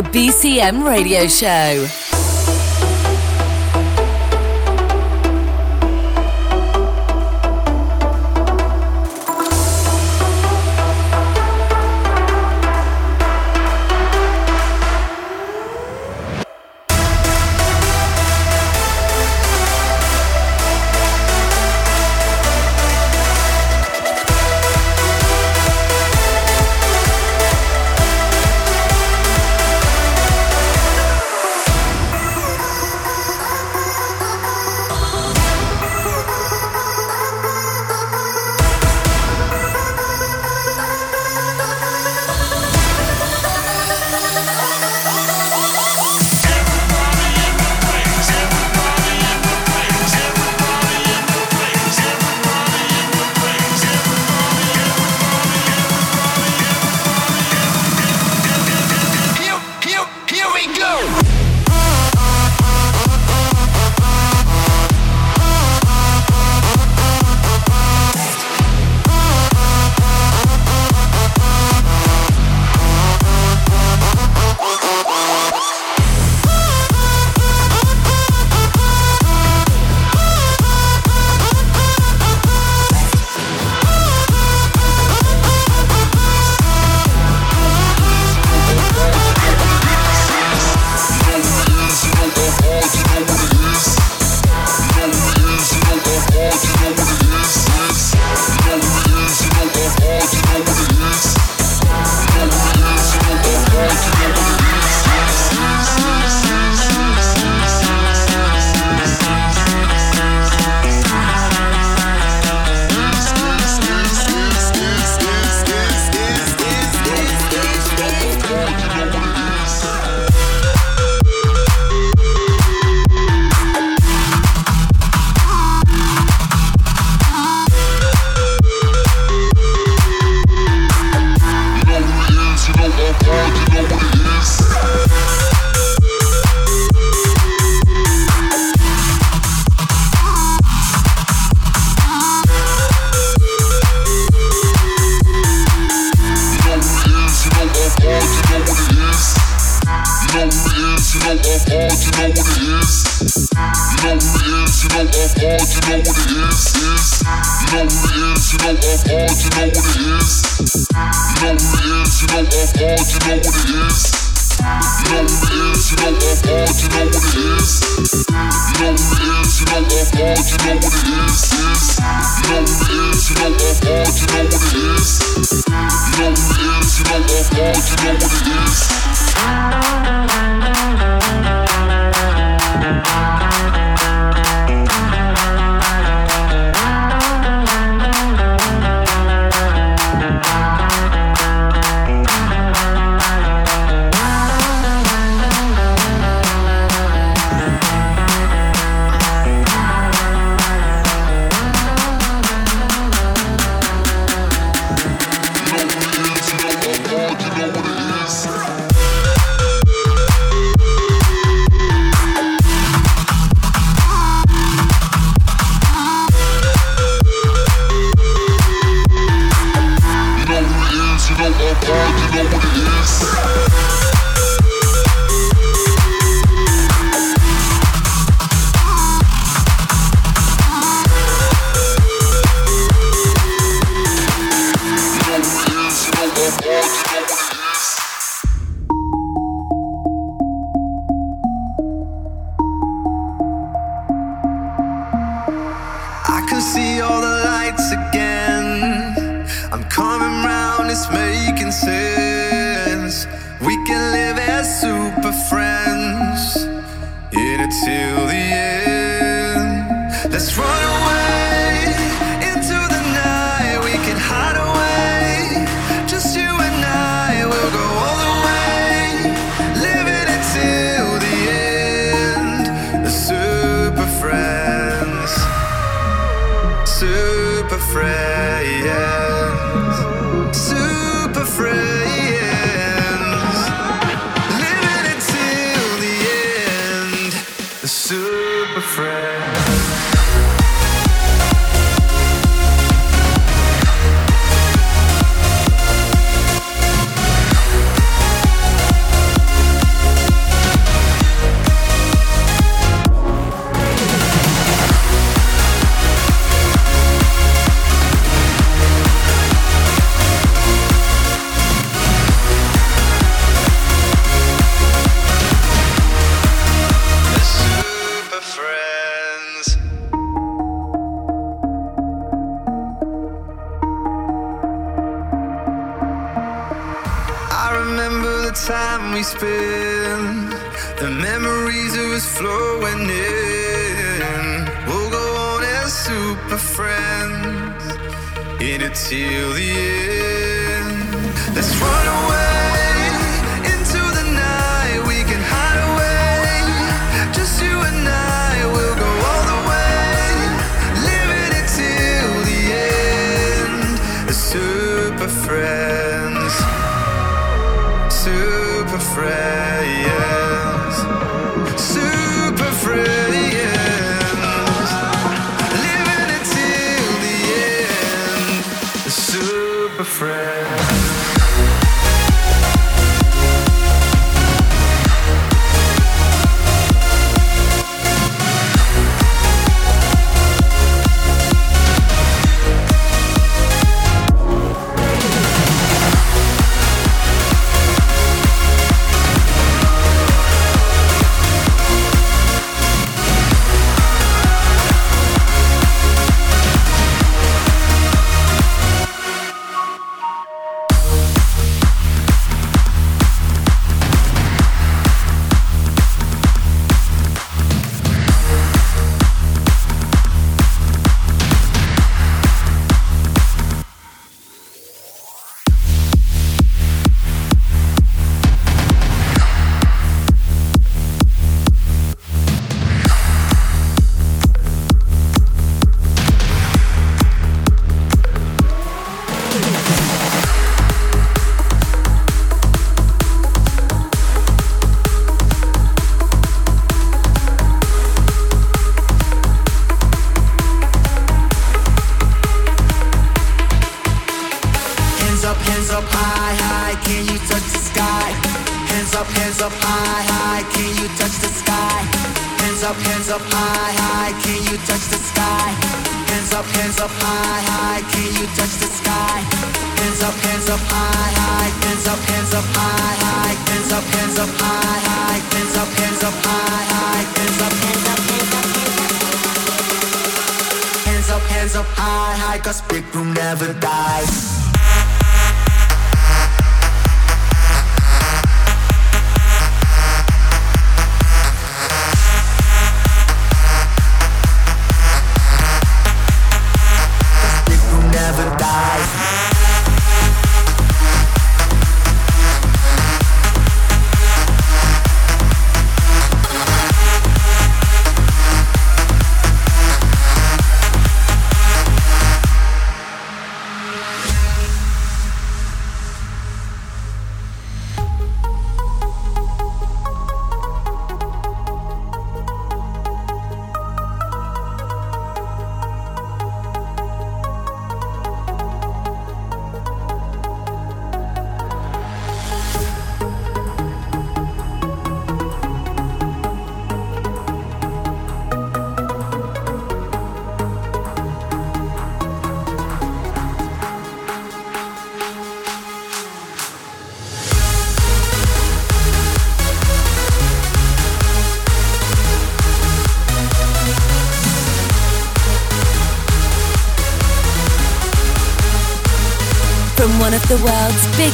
The BCM Radio Show. Up, it's making sense. We Can live as touch the sky? Hands high, high, cause big room never dies.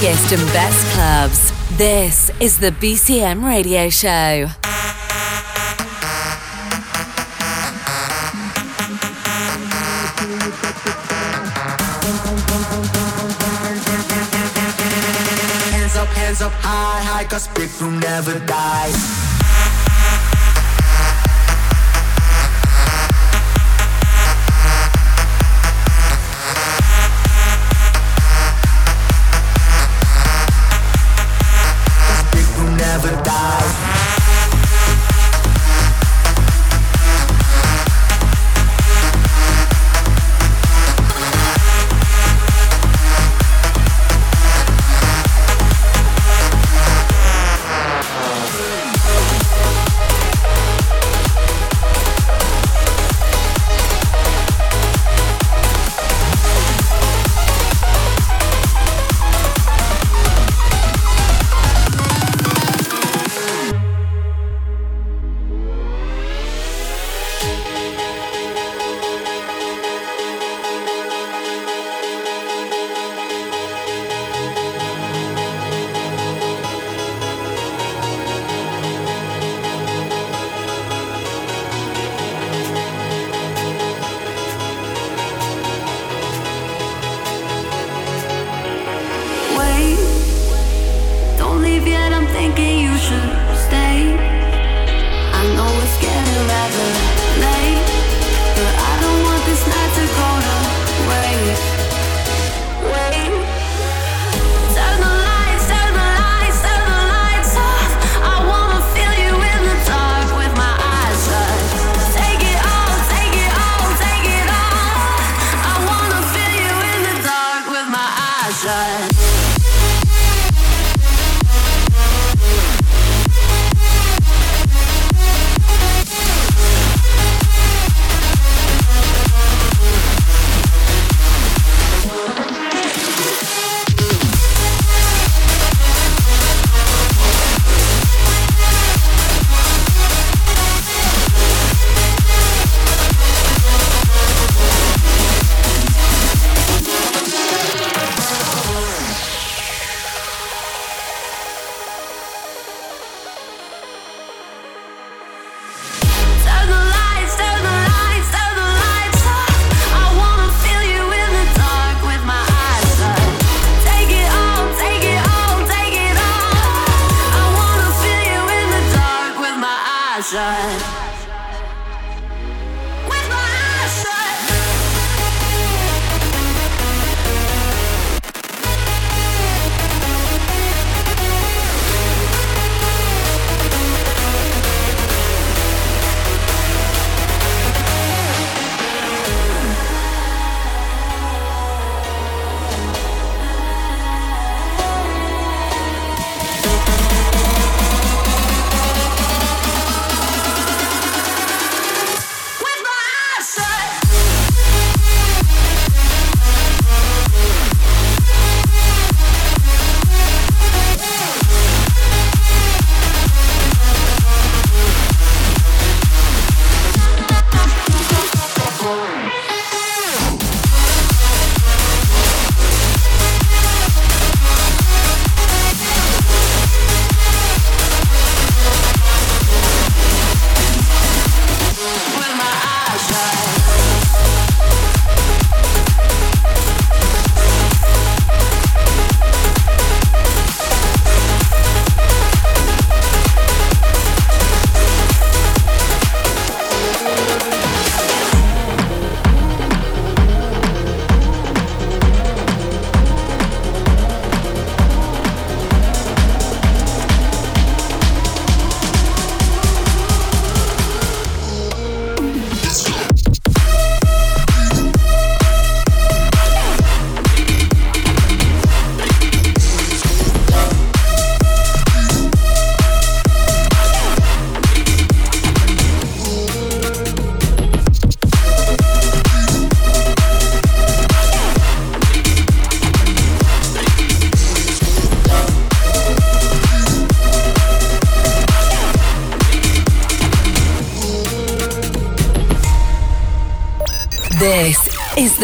biggest and best clubs. This is the BCM Radio Show. Hands up, hands up high, high, cause Big Room never dies.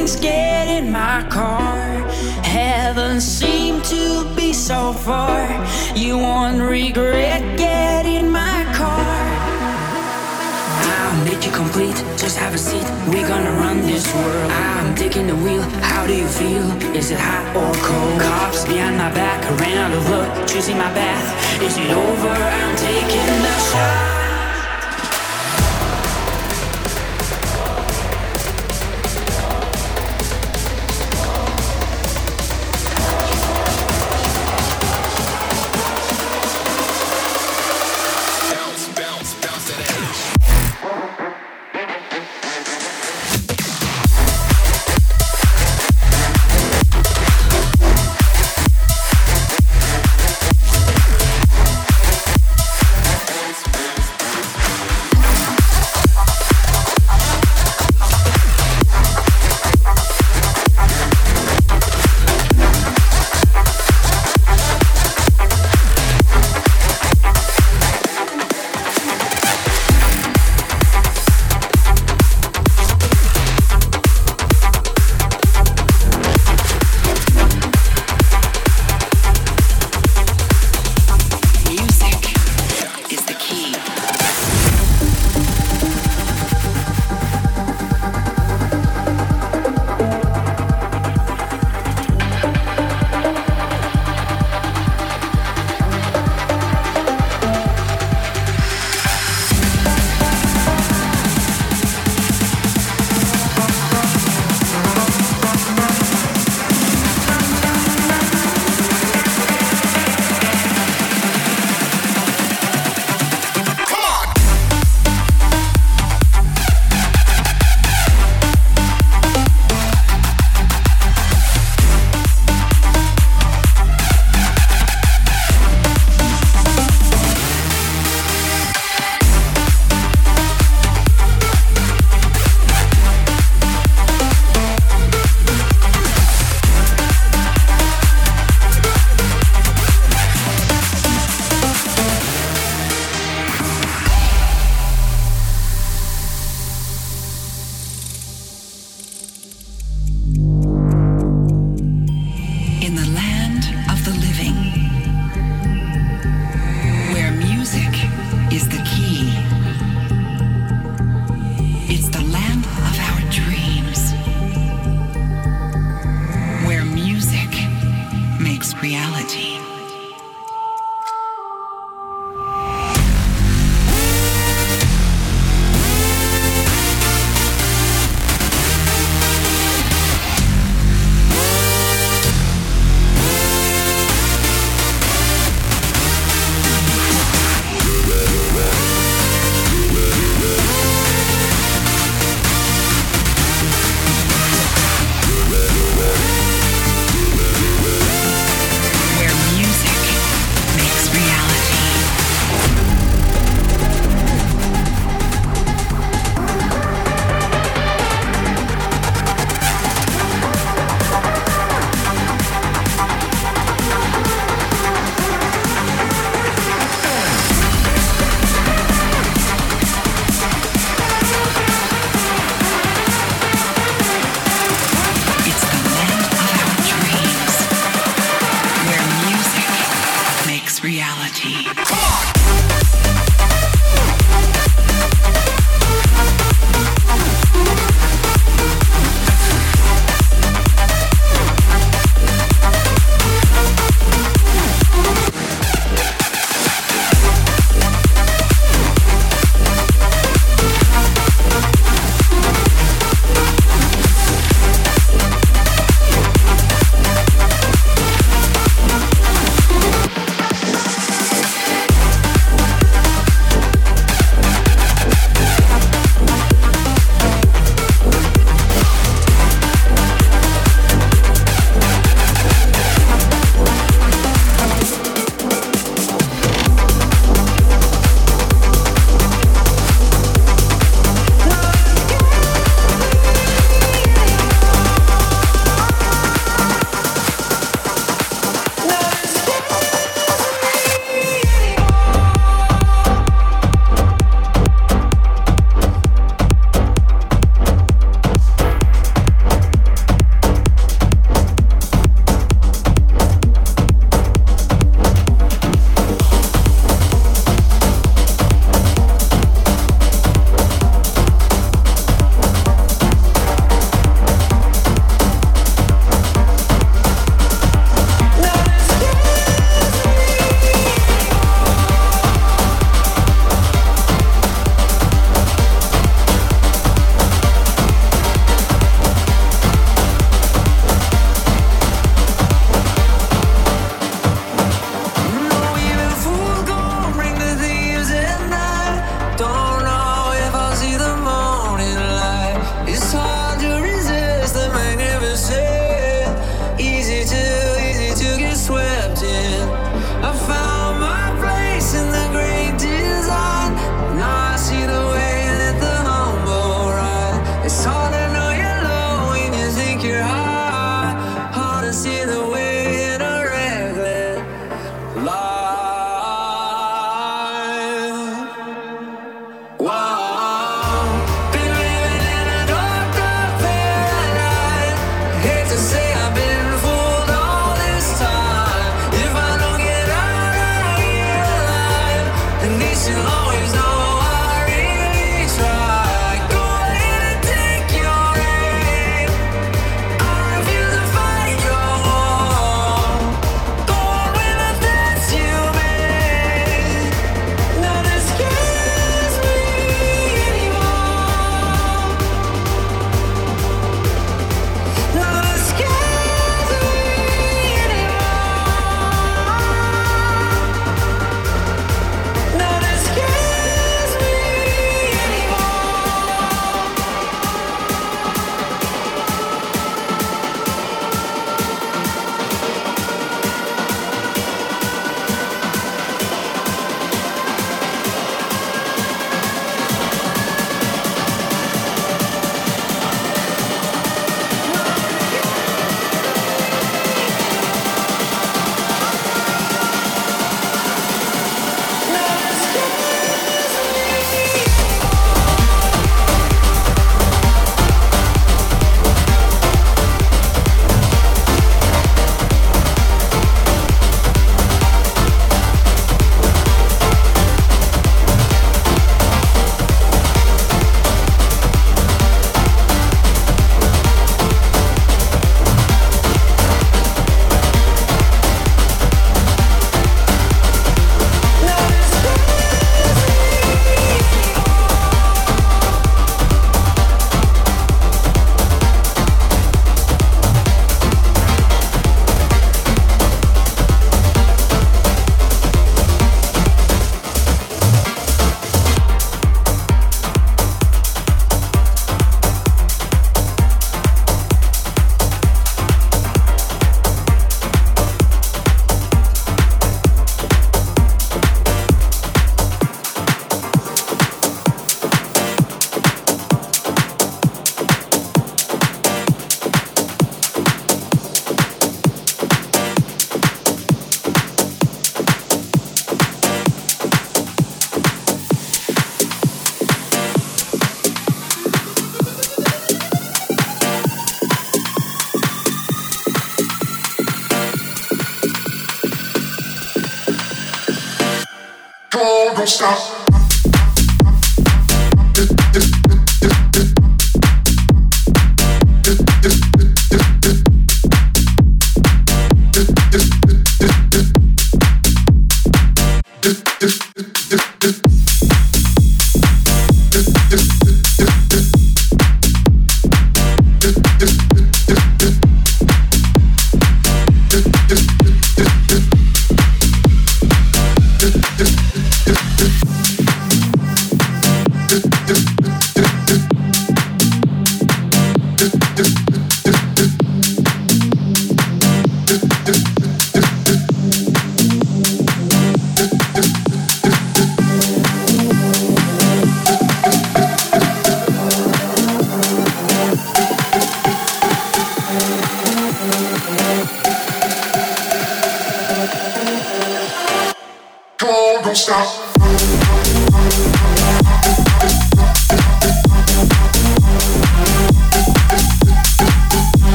Things get in my car. Heaven seemed to be so far. You won't regret getting in my car. I'll make you complete. Just have a seat. We're gonna run this world. I'm taking the wheel. How do you feel? Is it hot or cold? Cops behind my back, I ran out of luck, choosing my path. Is it over? I'm taking the shot.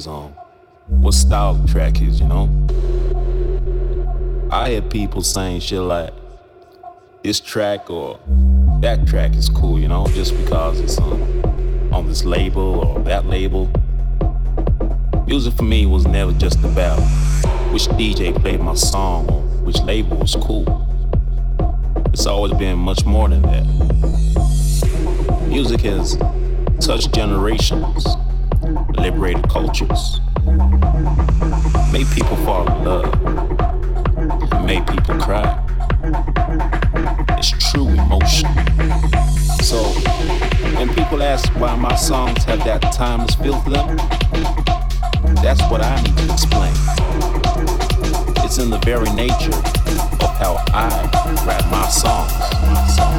On what style the track is, you know? I hear people saying shit like, this track or that track is cool, you know, just because it's on, on this label or that label. Music for me was never just about which DJ played my song or which label was cool. It's always been much more than that. Music has touched generations, liberated cultures, made people fall in love, made people cry. It's true emotion. So, when people ask why my songs have that timeless feel to them, that's what I need to explain. It's in the very nature of how I rap my songs. My songs,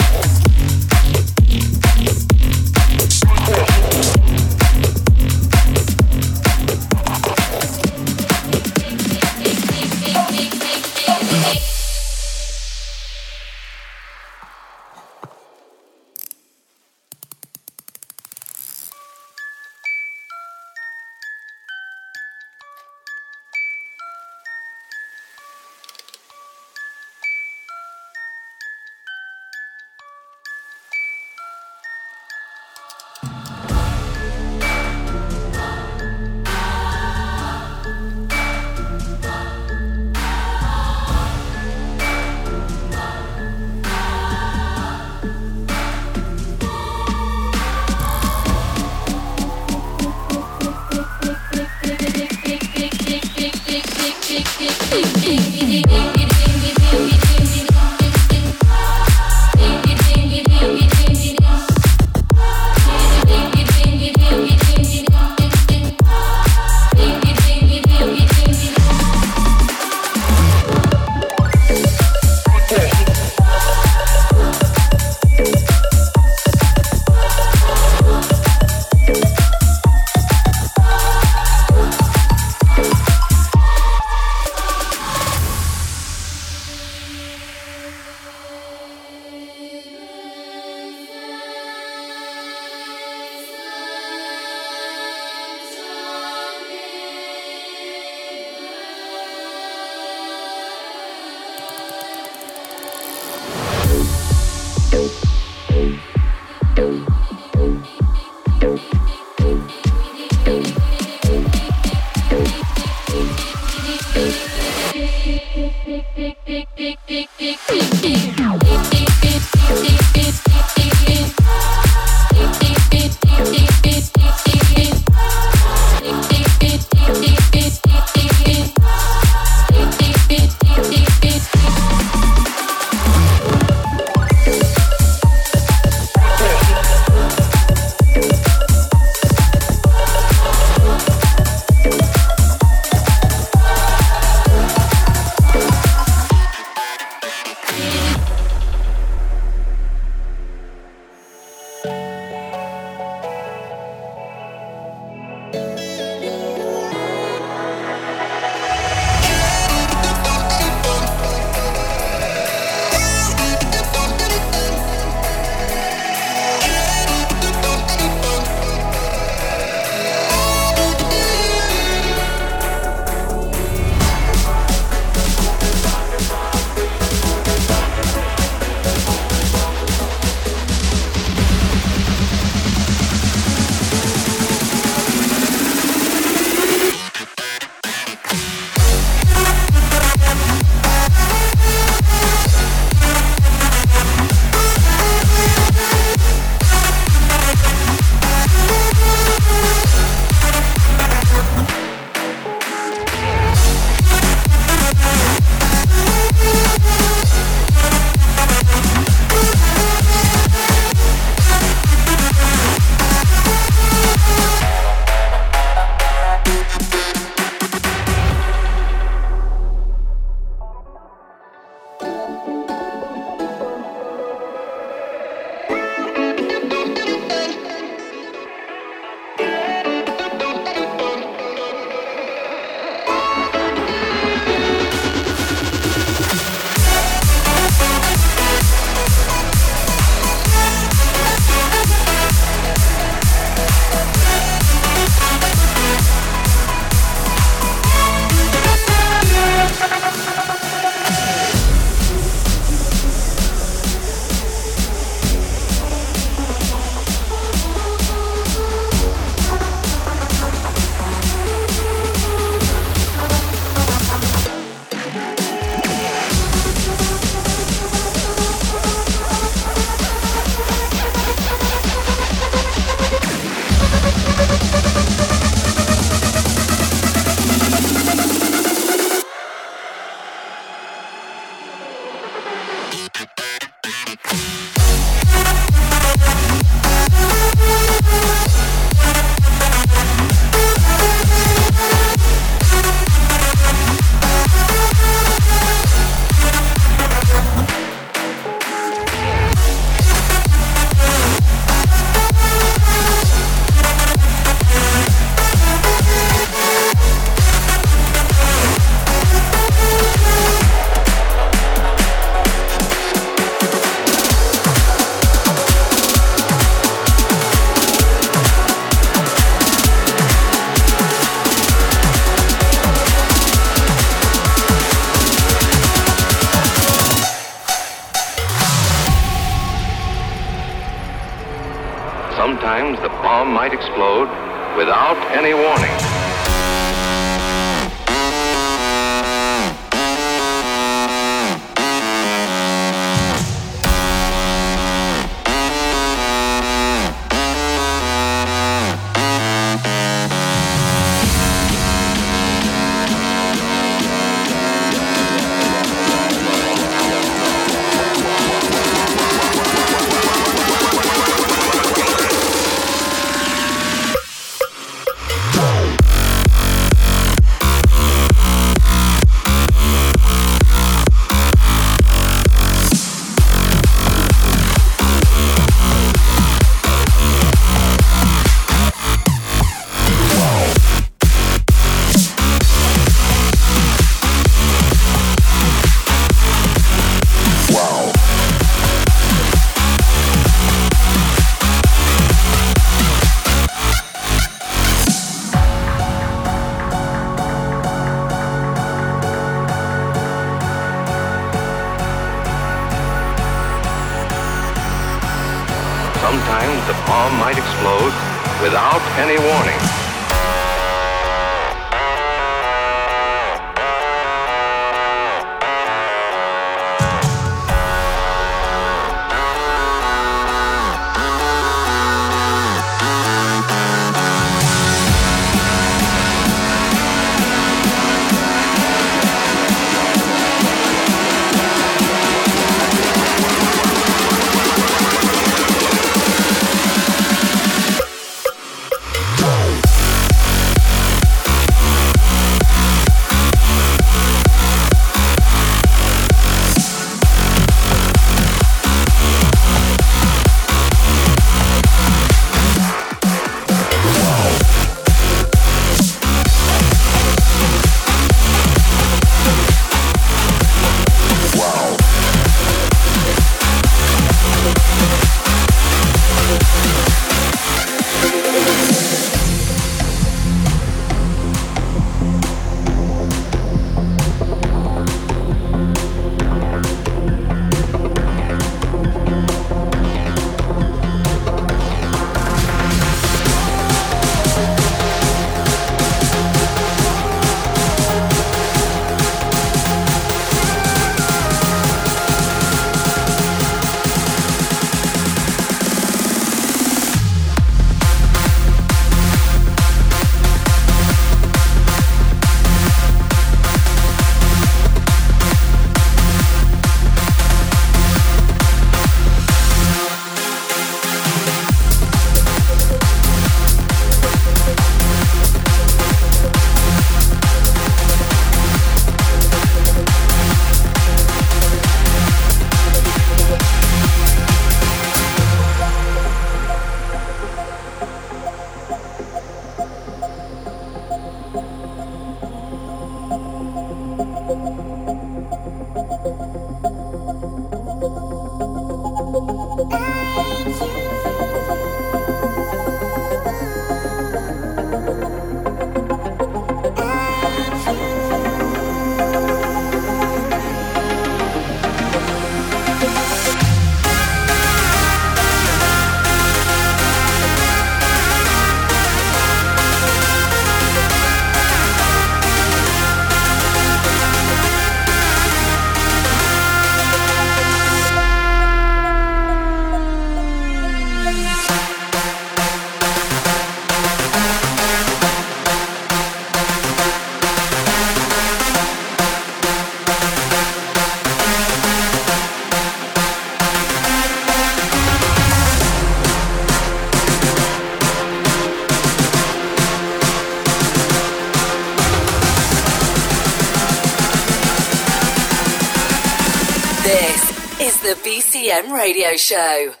BCM Radio Show.